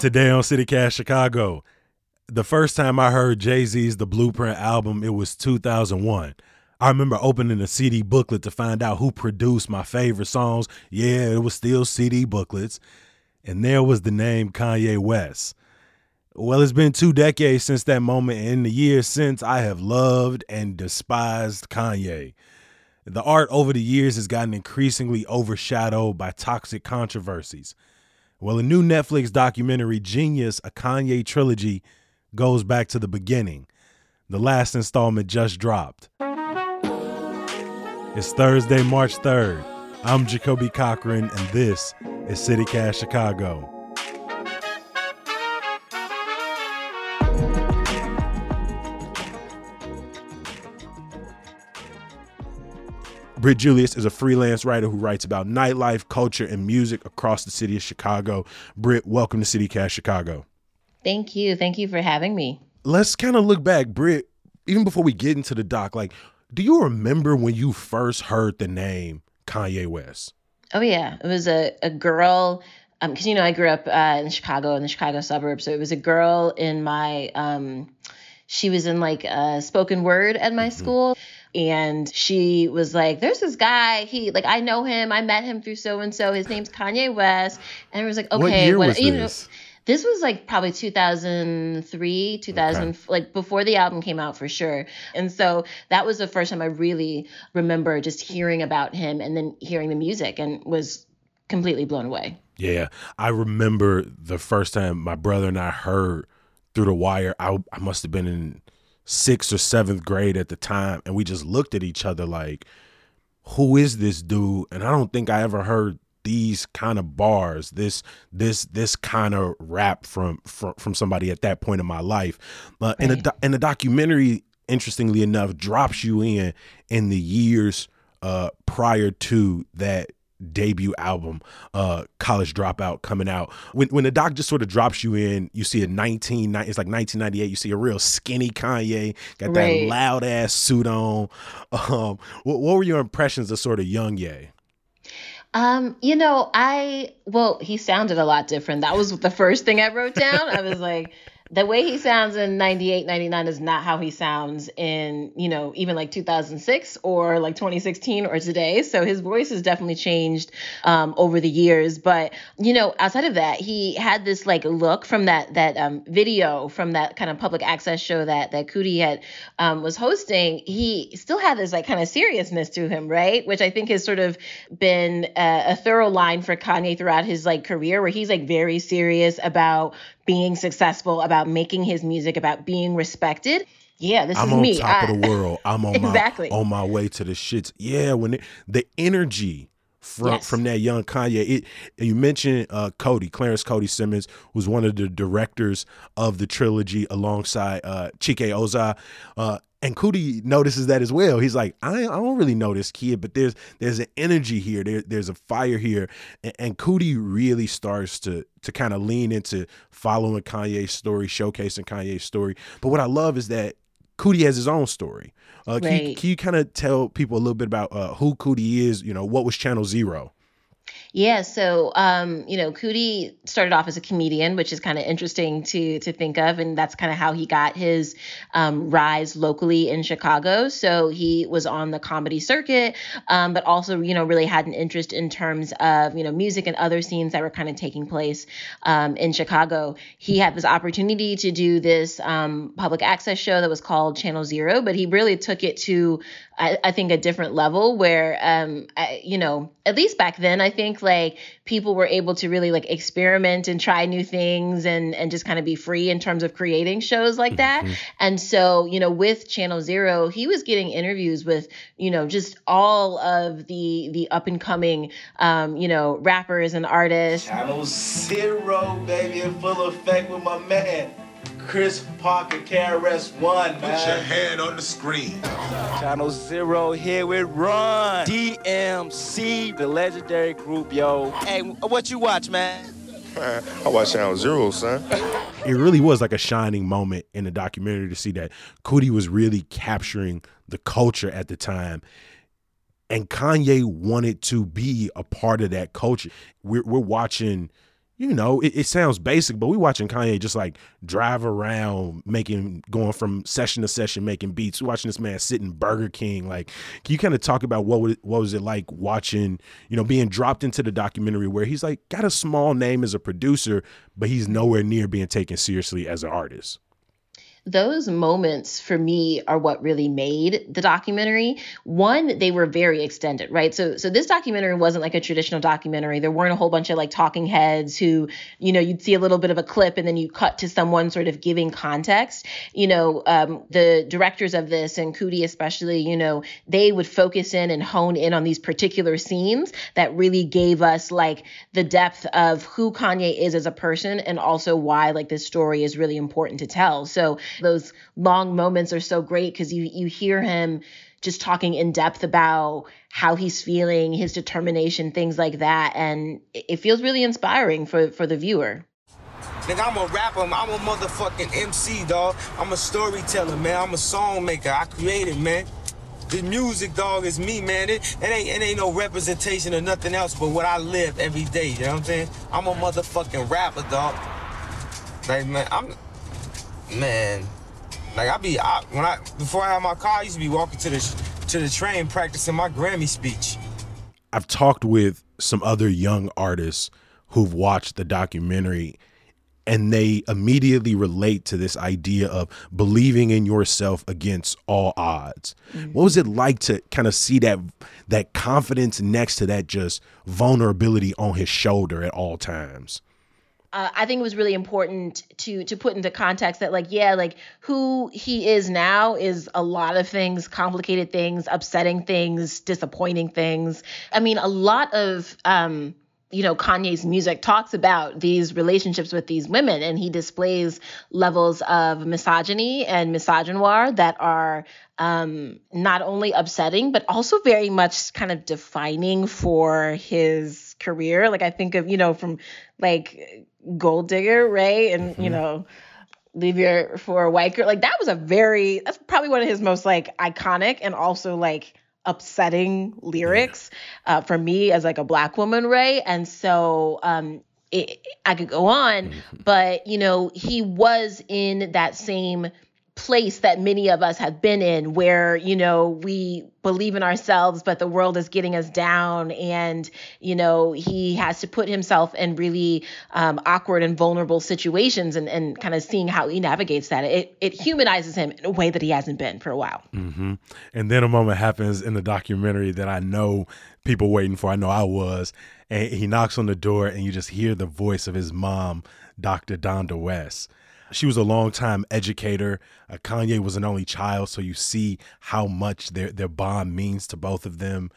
Today on CityCast Chicago, the first time I heard Jay Z's The Blueprint album, it was 2001. I remember opening a CD booklet to find out who produced my favorite songs. Yeah, it was still CD booklets. And there was the name Kanye West. Well, it's been two decades since that moment, and in the years since, I have loved and despised Kanye. The art over the years has gotten increasingly overshadowed by toxic controversies. Well, a new Netflix documentary, Genius, a Kanye trilogy, goes back to the beginning. The last installment just dropped. It's Thursday, March 3rd. I'm Jacoby Cochran, and this is CityCast Chicago. Britt Julius is a freelance writer who writes about nightlife, culture, and music across the city of Chicago. Britt, welcome to CityCast Chicago. Thank you. Thank you for having me. Let's kind of look back, Britt, even before we get into the doc. Like, do you remember when you first heard the name Kanye West? Oh, yeah. It was a, a girl because um, you know I grew up uh, in Chicago in the Chicago suburbs, so it was a girl in my um, she was in like a spoken word at my mm-hmm. school and she was like there's this guy he like i know him i met him through so and so his name's kanye west and it was like okay what year was you this? know this was like probably 2003 2000 okay. like before the album came out for sure and so that was the first time i really remember just hearing about him and then hearing the music and was completely blown away yeah i remember the first time my brother and i heard through the wire i, I must have been in sixth or seventh grade at the time, and we just looked at each other like, who is this dude? And I don't think I ever heard these kind of bars this this this kind of rap from from, from somebody at that point in my life uh, right. and, a, and the documentary interestingly enough drops you in in the years uh, prior to that debut album, uh, College Dropout, coming out. When when the doc just sort of drops you in, you see a 19, it's like 1998. You see a real skinny Kanye, got right. that loud ass suit on. Um, what, what were your impressions of sort of young Ye? Um, you know, I well, he sounded a lot different. That was the first thing I wrote down. I was like, the way he sounds in 98 99 is not how he sounds in you know even like 2006 or like 2016 or today. So his voice has definitely changed um, over the years. But you know outside of that he had this like look from that that um, video from that kind of public access show that that Coodie had um, was hosting. He still had this like kind of seriousness to him right? Which I think has sort of been a, a thorough line for Kanye throughout his like career where he's like very serious about being successful, about making his music, about being respected. Yeah, this I'm is on me. top I, of the world. I'm on exactly. my on my way to the shits. Yeah, when it, the energy from yes. from that young Kanye. It you mentioned uh, Coodie Clarence Coodie Simmons was one of the directors of the trilogy alongside uh, Chike Ozah. Uh, and Coodie notices that as well. He's like, I, I don't really know this kid, but there's there's an energy here. There, there's a fire here, and, and Coodie really starts to to kind of lean into following Kanye's story, showcasing Kanye's story. But what I love is that Coodie has his own story. Uh, can, right. you, can you kind of tell people a little bit about uh, who Coodie is? You know, what was Channel Zero? Yeah, so um, you know, Coodie started off as a comedian, which is kind of interesting to to think of, and that's kind of how he got his um, rise locally in Chicago. So he was on the comedy circuit, um, but also you know really had an interest in terms of you know music and other scenes that were kind of taking place um, in Chicago. He had this opportunity to do this um, public access show that was called Channel Zero, but he really took it to I, I think a different level where um, I, you know at least back then I think like people were able to really like experiment and try new things and and just kind of be free in terms of creating shows like that. Mm-hmm. And so, you know, with Channel Zero, he was getting interviews with, you know, just all of the the up and coming um, you know, rappers and artists. Channel Zero, baby, in full effect with my man. Kris Parker, KRS-One, man. Put your hand on the screen. Channel Zero here with Run. DMC, the legendary group, yo. Hey, what you watch, man? I watch Channel Zero, son. It really was like a shining moment in the documentary to see that Coodie was really capturing the culture at the time. And Kanye wanted to be a part of that culture. We're, we're watching you know, it, it, sounds basic, but we watching Kanye just like drive around making going from session to session making beats. We watching this man sitting Burger King. Like, can you kind of talk about what what was it like watching, you know, being dropped into the documentary where he's like got a small name as a producer, but he's nowhere near being taken seriously as an artist those moments for me are what really made the documentary. One, they were very extended, right? So so this documentary wasn't like a traditional documentary. There weren't a whole bunch of like talking heads who, you know, you'd see a little bit of a clip and then you cut to someone sort of giving context. You know, um, the directors of this and Coodie especially, you know, they would focus in and hone in on these particular scenes that really gave us like the depth of who Kanye is as a person and also why like this story is really important to tell. So those long moments are so great because you you hear him just talking in depth about how he's feeling, his determination, things like that, and it feels really inspiring for for the viewer. Nigga, I'm a rapper. I'm a motherfucking MC, dog. I'm a storyteller, man. I'm a song maker. I created, man. The music, dog, is me, man. It, it ain't it ain't no representation of nothing else but what I live every day. You know what I'm saying? I'm a motherfucking rapper, dog. Like, man, I'm man, like I be I, when I before I had my car, I used to be walking to the to the train practicing my Grammy speech. I've talked with some other young artists who've watched the documentary and they immediately relate to this idea of believing in yourself against all odds. Mm-hmm. What was it like to kind of see that that confidence next to that just vulnerability on his shoulder at all times? Uh, I think it was really important to to put into context that like yeah like who he is now is a lot of things complicated things upsetting things disappointing things. I mean a lot of um you know Kanye's music talks about these relationships with these women and he displays levels of misogyny and misogynoir that are um, not only upsetting but also very much kind of defining for his career. Like I think of you know from like gold digger, right? And mm-hmm. you know, leave your for a white girl. Like that was a very that's probably one of his most like iconic and also like upsetting lyrics yeah. uh, for me as like a black woman, right? And so um it, I could go on, mm-hmm. but you know, he was in that same place that many of us have been in where you know we believe in ourselves but the world is getting us down and you know he has to put himself in really um, awkward and vulnerable situations and, and kind of seeing how he navigates that. It, it humanizes him in a way that he hasn't been for a while. Mm-hmm. and then a moment happens in the documentary that i know people waiting for. I know i was. And he knocks on the door and you just hear the voice of his mom dr donda west she was a longtime educator. Uh, Kanye was an only child, so you see how much their their bond means to both of them.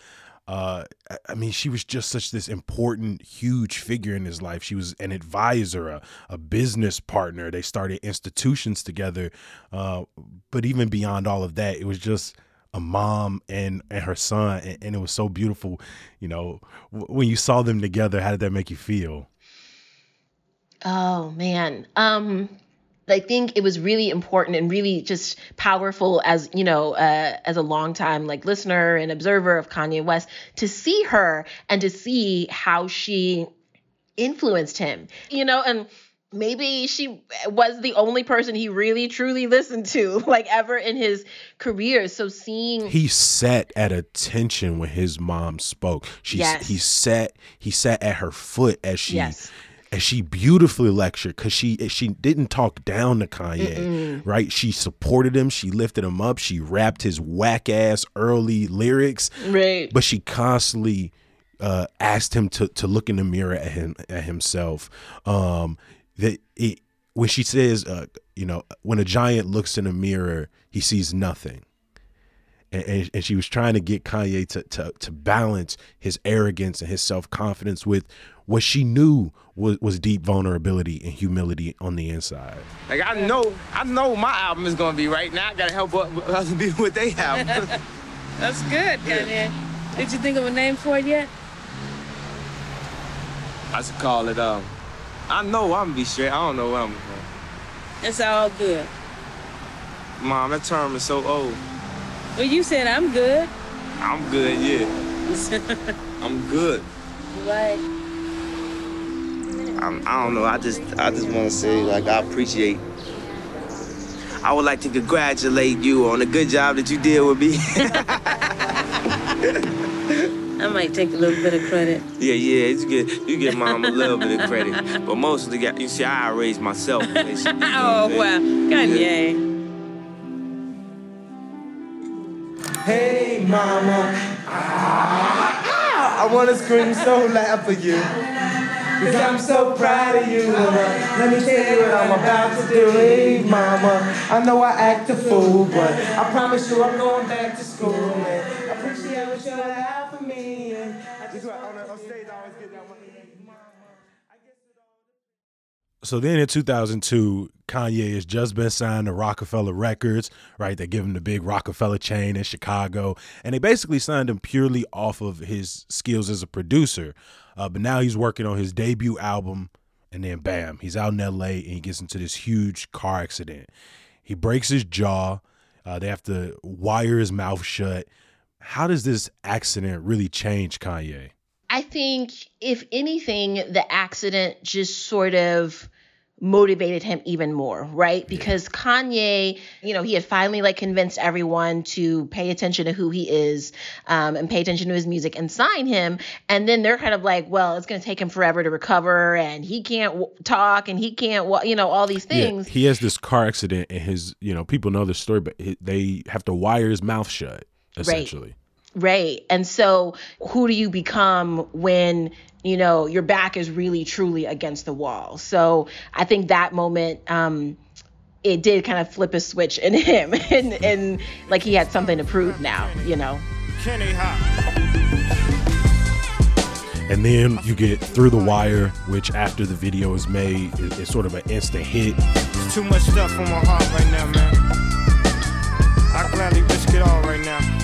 Uh, I mean, she was just such this important, huge figure in his life. She was an advisor, a, a business partner. They started institutions together. Uh, but even beyond all of that, it was just a mom and and her son, and, and it was so beautiful. You know, w- when you saw them together, how did that make you feel? Oh man, um, I think it was really important and really just powerful as you know uh, as a long time like listener and observer of Kanye West to see her and to see how she influenced him you know and maybe she was the only person he really truly listened to like ever in his career. So seeing he sat at attention when his mom spoke. She yes. he sat he sat at her foot as she yes and she beautifully lectured because she she didn't talk down to Kanye, Mm-mm. right? She supported him, she lifted him up, she rapped his whack ass early lyrics, right? But she constantly uh, asked him to to look in the mirror at him at himself. Um, that it, when she says, uh, you know, when a giant looks in a mirror, he sees nothing. And, and, and, she was trying to get Kanye to, to to balance his arrogance and his self confidence with what she knew was, was deep vulnerability and humility on the inside. Like I know, I know my album is gonna be right now. I gotta help other people with their album. That's good, Kanye. Did you think of a name for it yet? I should call it. Um, I know I'm gonna be straight. I don't know what I'm. Gonna. call. It's all good. Mom, that term is so old. Well, you said I'm good. I'm good, yeah. I'm good. What? I'm, I don't know. I just I just want to say like I appreciate. I would like to congratulate you on the good job that you did with me. I might take a little bit of credit. yeah, yeah, you get you get mom a little bit of credit, but mostly got you see I raised myself. basically, you know Oh, what I'm well, Hey, mama. Ah, I want to scream so loud for you. Cause I'm so proud of you. Mama. Let me tell you what I'm about to do. Hey, mama. I know I act a fool, but I promise you I'm going back to school. And So then in 2002, Kanye has just been signed to Roc-A-Fella Records, right? They give him the big Roc-A-Fella chain in Chicago. And they basically signed him purely off of his skills as a producer. Uh, but now he's working on his debut album. And then, bam, he's out in LA and he gets into this huge car accident. He breaks his jaw. Uh, they have to wire his mouth shut. How does this accident really change Kanye? I think, if anything, the accident just sort of motivated him even more, right? Because Kanye, you know, he had finally like convinced everyone to pay attention to who he is um, and pay attention to his music and sign him. And then they're kind of like, well, it's going to take him forever to recover and he can't w- talk and he can't, wa- you know, all these things. Yeah, he has this car accident, and his, you know, people know the story, but he, they have to wire his mouth shut, essentially. Right. And so who do you become when, you know, your back is really truly against the wall? So I think that moment, um, it did kind of flip a switch in him and, and like he had something to prove now, you know. Kenny Hop. And then you get Through the Wire, which after the video is made, is, is sort of an instant hit. There's too much stuff on my heart right now, man. I gladly risk it all right now.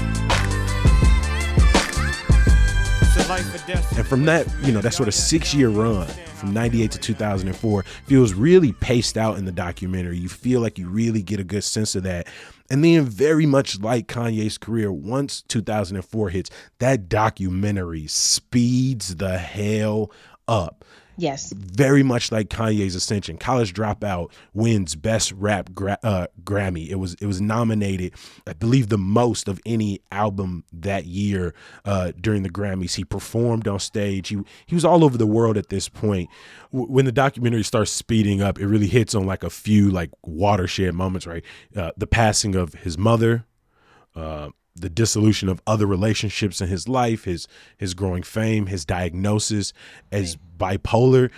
And from that, you know, that sort of six year run from 98 to 2004 feels really paced out in the documentary. You feel like you really get a good sense of that. And then, very much like Kanye's career, once 2004 hits, that documentary speeds the hell up. Yes. very much like Kanye's Ascension. College Dropout wins Best Rap gra- uh, Grammy. It was it was nominated, I believe, the most of any album that year uh, during the Grammys. He performed on stage. He he was all over the world at this point. W- when the documentary starts speeding up, it really hits on like a few like watershed moments. Right, uh, the passing of his mother. Uh, the dissolution of other relationships in his life, his his growing fame, his diagnosis as bipolar,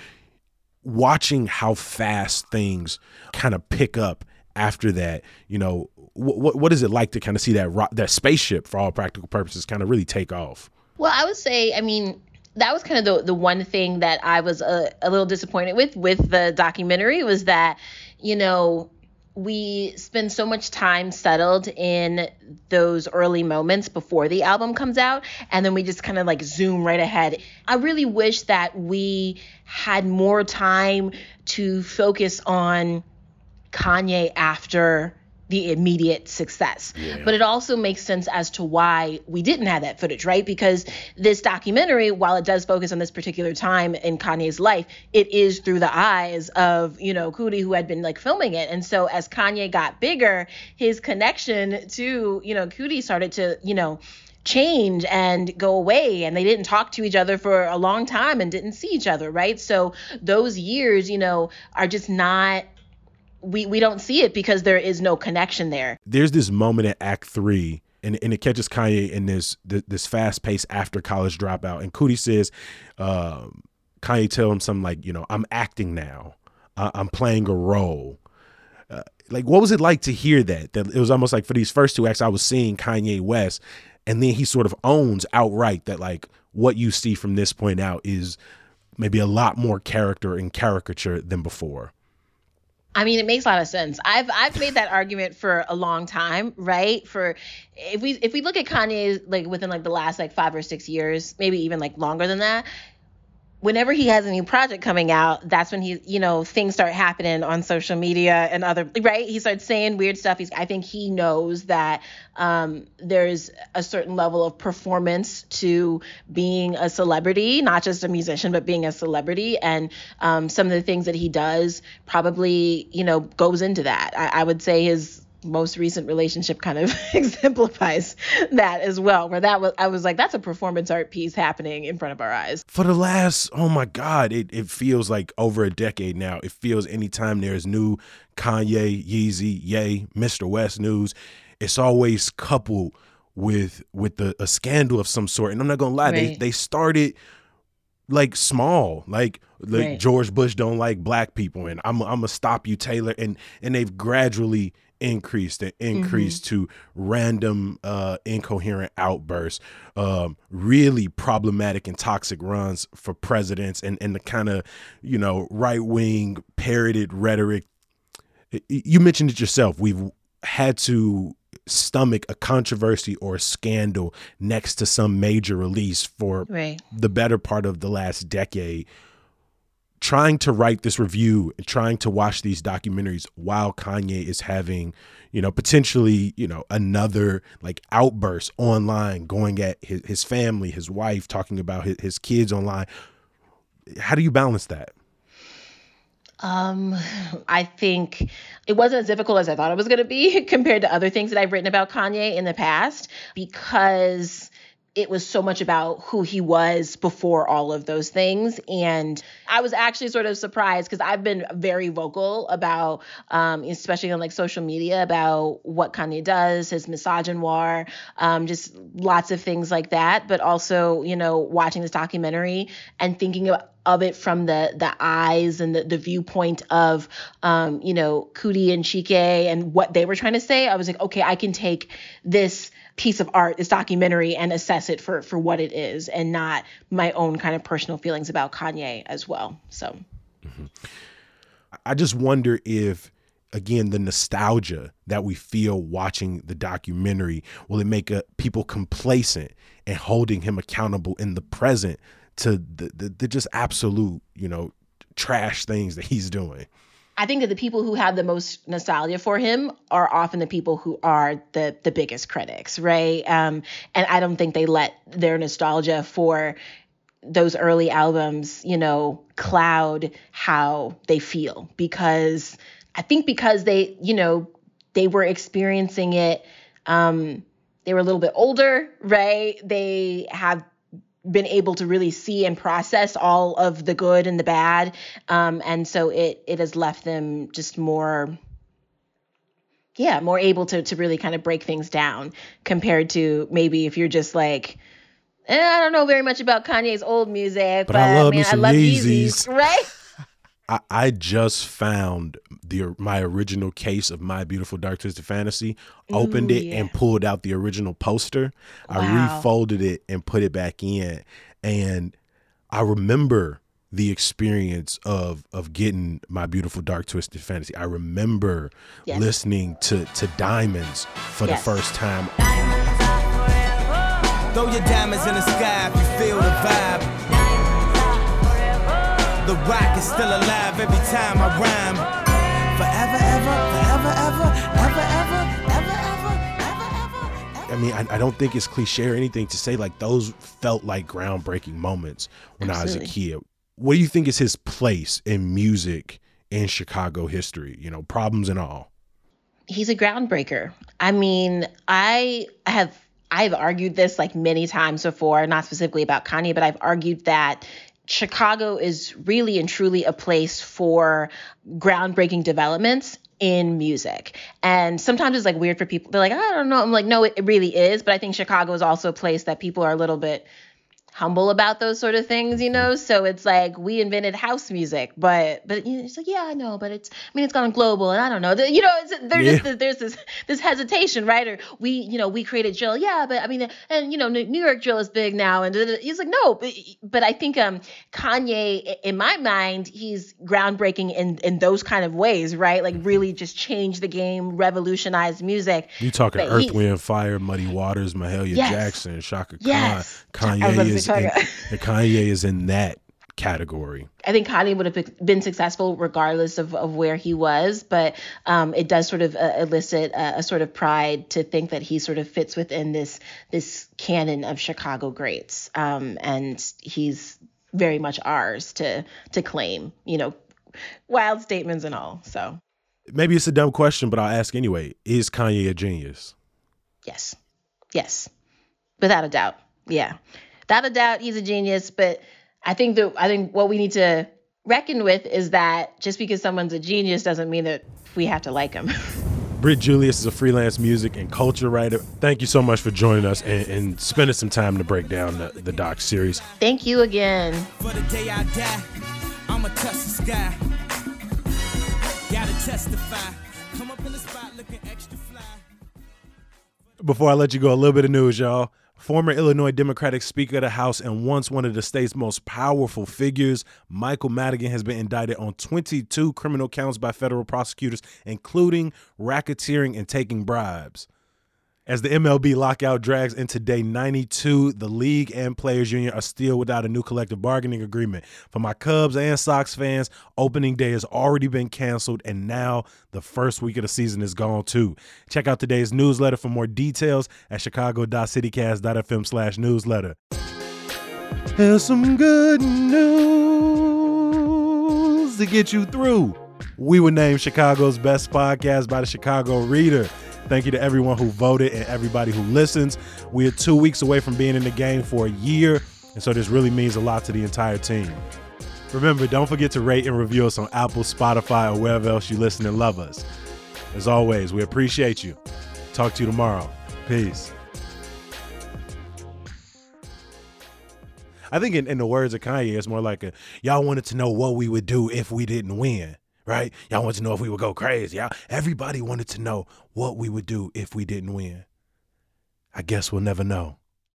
watching how fast things kind of pick up after that, you know, what what is it like to kind of see that ro- that spaceship for all practical purposes kind of really take off? Well, I would say, I mean, that was kind of the the one thing that I was a, a little disappointed with with the documentary was that, you know, we spend so much time settled in those early moments before the album comes out and then we just kind of like zoom right ahead. I really wish that we had more time to focus on Kanye after the immediate success. But it also makes sense as to why we didn't have that footage, right? Because this documentary, while it does focus on this particular time in Kanye's life, it is through the eyes of, you know, Coodie who had been like filming it. And so as Kanye got bigger, his connection to, you know, Coodie started to, you know, change and go away and they didn't talk to each other for a long time and didn't see each other right so those years you know are just not we we don't see it because there is no connection there. There's this moment in Act Three. And, and it catches Kanye in this this, fast pace after college dropout, and Coodie says, um, Kanye tell him something like, you know, I'm acting now, I, I'm playing a role. Uh, like, what was it like to hear that? That it was almost like for these first two acts, I was seeing Kanye West, and then he sort of owns outright that like what you see from this point out is maybe a lot more character and caricature than before. I mean, it makes a lot of sense. I've I've made that argument for a long time, right? For if we if we look at Kanye like within like the last like five or six years, maybe even like longer than that, whenever he has a new project coming out, that's when he, you know, things start happening on social media and other, right? He starts saying weird stuff. He's, I think he knows that um, there's a certain level of performance to being a celebrity, not just a musician, but being a celebrity. And um, some of the things that he does probably, you know, goes into that. I, I would say his most recent relationship kind of exemplifies that as well where that was i was like that's a performance art piece happening in front of our eyes. For the last oh my god it, it feels like over a decade now. It feels anytime there's new kanye yeezy yay mr west news it's always coupled with with the, a scandal of some sort. And i'm not gonna lie right. they, they started like small. Like like right. george bush don't like black people and i'm, I'm gonna stop you taylor. And and they've gradually increased and increase mm-hmm. to random uh, incoherent outbursts, um, really problematic and toxic runs for presidents, and and the kind of you know right wing parroted rhetoric. You mentioned it yourself. We've had to stomach a controversy or a scandal next to some major release for right. the better part of the last decade trying to write this review and trying to watch these documentaries while Kanye is having, you know, potentially, you know, another like outburst online going at his, his family, his wife, talking about his, his kids online. How do you balance that? Um, I think it wasn't as difficult as I thought it was going to be compared to other things that I've written about Kanye in the past because it was so much about who he was before all of those things. And I was actually sort of surprised because I've been very vocal about, um, especially on like social media, about what Kanye does, his misogynoir, um, just lots of things like that. But also, you know, watching this documentary and thinking about of it from the the eyes and the, the viewpoint of um, you know Coodie and Chike and what they were trying to say, I was like, okay, I can take this piece of art, this documentary, and assess it for for what it is, and not my own kind of personal feelings about Kanye as well. So, mm-hmm. I just wonder if again the nostalgia that we feel watching the documentary will it make a, uh, people complacent and holding him accountable in the present to the, the, the just absolute you know trash things that he's doing I think that the people who have the most nostalgia for him are often the people who are the the biggest critics, right? Um, and I don't think they let their nostalgia for those early albums, you know, cloud how they feel because I think because they, you know, they were experiencing it. Um, they were a little bit older, right? They have been able to really see and process all of the good and the bad um, and so it it has left them just more yeah more able to to really kind of break things down compared to maybe if you're just like eh, I don't know very much about Kanye's old music, but, but I love, man, I love Yeezys, Yeezys right? I, I just found the my original case of My Beautiful Dark Twisted Fantasy, opened Ooh, it yeah. and pulled out the original poster. Wow. I refolded it and put it back in. And I remember the experience of of getting my beautiful dark twisted fantasy. I remember yes. listening to to Diamonds for yes. the first time. Throw your diamonds in the sky if you feel the vibe. The rock is still alive every time I rhyme. Forever, ever, forever, ever, ever, ever, ever, ever, ever, ever. I mean, I, I don't think it's cliche or anything to say like those felt like groundbreaking moments when Absolutely. I was a kid. What do you think is his place in music in Chicago history? You know, problems and all. He's a groundbreaker. I mean, I have I've argued this like many times before, not specifically about Kanye, but I've argued that Chicago is really and truly a place for groundbreaking developments in music. And sometimes it's like weird for people. They're like, I don't know. I'm like, no, it, it really is. But I think Chicago is also a place that people are a little bit humble about those sort of things, you know. So it's like we invented house music, but but you know, it's like yeah, I know, but it's I mean it's gone global, and I don't know, you know, it's, there's yeah. just there's this this hesitation, right? Or we you know we created drill, yeah, but I mean and you know New York drill is big now, and he's like no, but, but I think um Kanye in my mind he's groundbreaking in in those kind of ways, right? Like really just change the game, revolutionize music. You talking but Earth, he, Wind, Fire, Muddy Waters, Mahalia yes. Jackson, Khan, yes. Kanye is and, and Kanye is in that category. I think Kanye would have been successful regardless of, of where he was, but um, it does sort of uh, elicit a, a, sort of pride to think that he sort of fits within this this canon of Chicago greats, um, and he's very much ours to to claim. You know, wild statements and all. So maybe it's a dumb question, but I'll ask anyway: Is Kanye a genius? Yes, yes, without a doubt. Yeah, without a doubt, he's a genius, but I think that I think what we need to reckon with is that just because someone's a genius doesn't mean that we have to like him. Britt Julius is a freelance music and culture writer. Thank you so much for joining us and, and spending some time to break down the, the doc series. Thank you again. For the day I die, I'ma touch the sky. Gotta testify. Come up in the spot looking extra fly. Before I let you go, a little bit of news, y'all. Former Illinois Democratic Speaker of the House and once one of the state's most powerful figures, Michael Madigan has been indicted on 22 criminal counts by federal prosecutors, including racketeering and taking bribes. As the MLB lockout drags into day 92, the league and players union are still without a new collective bargaining agreement. For my Cubs and Sox fans, opening day has already been canceled and now the first week of the season is gone too. Check out today's newsletter for more details at chicago.citycast.fm slash newsletter. Here's some good news to get you through. We were named Chicago's best podcast by the Chicago Reader. Thank you to everyone who voted and everybody who listens. We are two weeks away from being in the game for a year, and so this really means a lot to the entire team. Remember, don't forget to rate and review us on Apple, Spotify, or wherever else you listen and love us. As always, we appreciate you. Talk to you tomorrow. Peace. I think in, in, the words of Kanye, it's more like a y'all wanted to know what we would do if we didn't win right? Y'all wanted to know if we would go crazy. Y'all, everybody wanted to know what we would do if we didn't win. I guess we'll never know.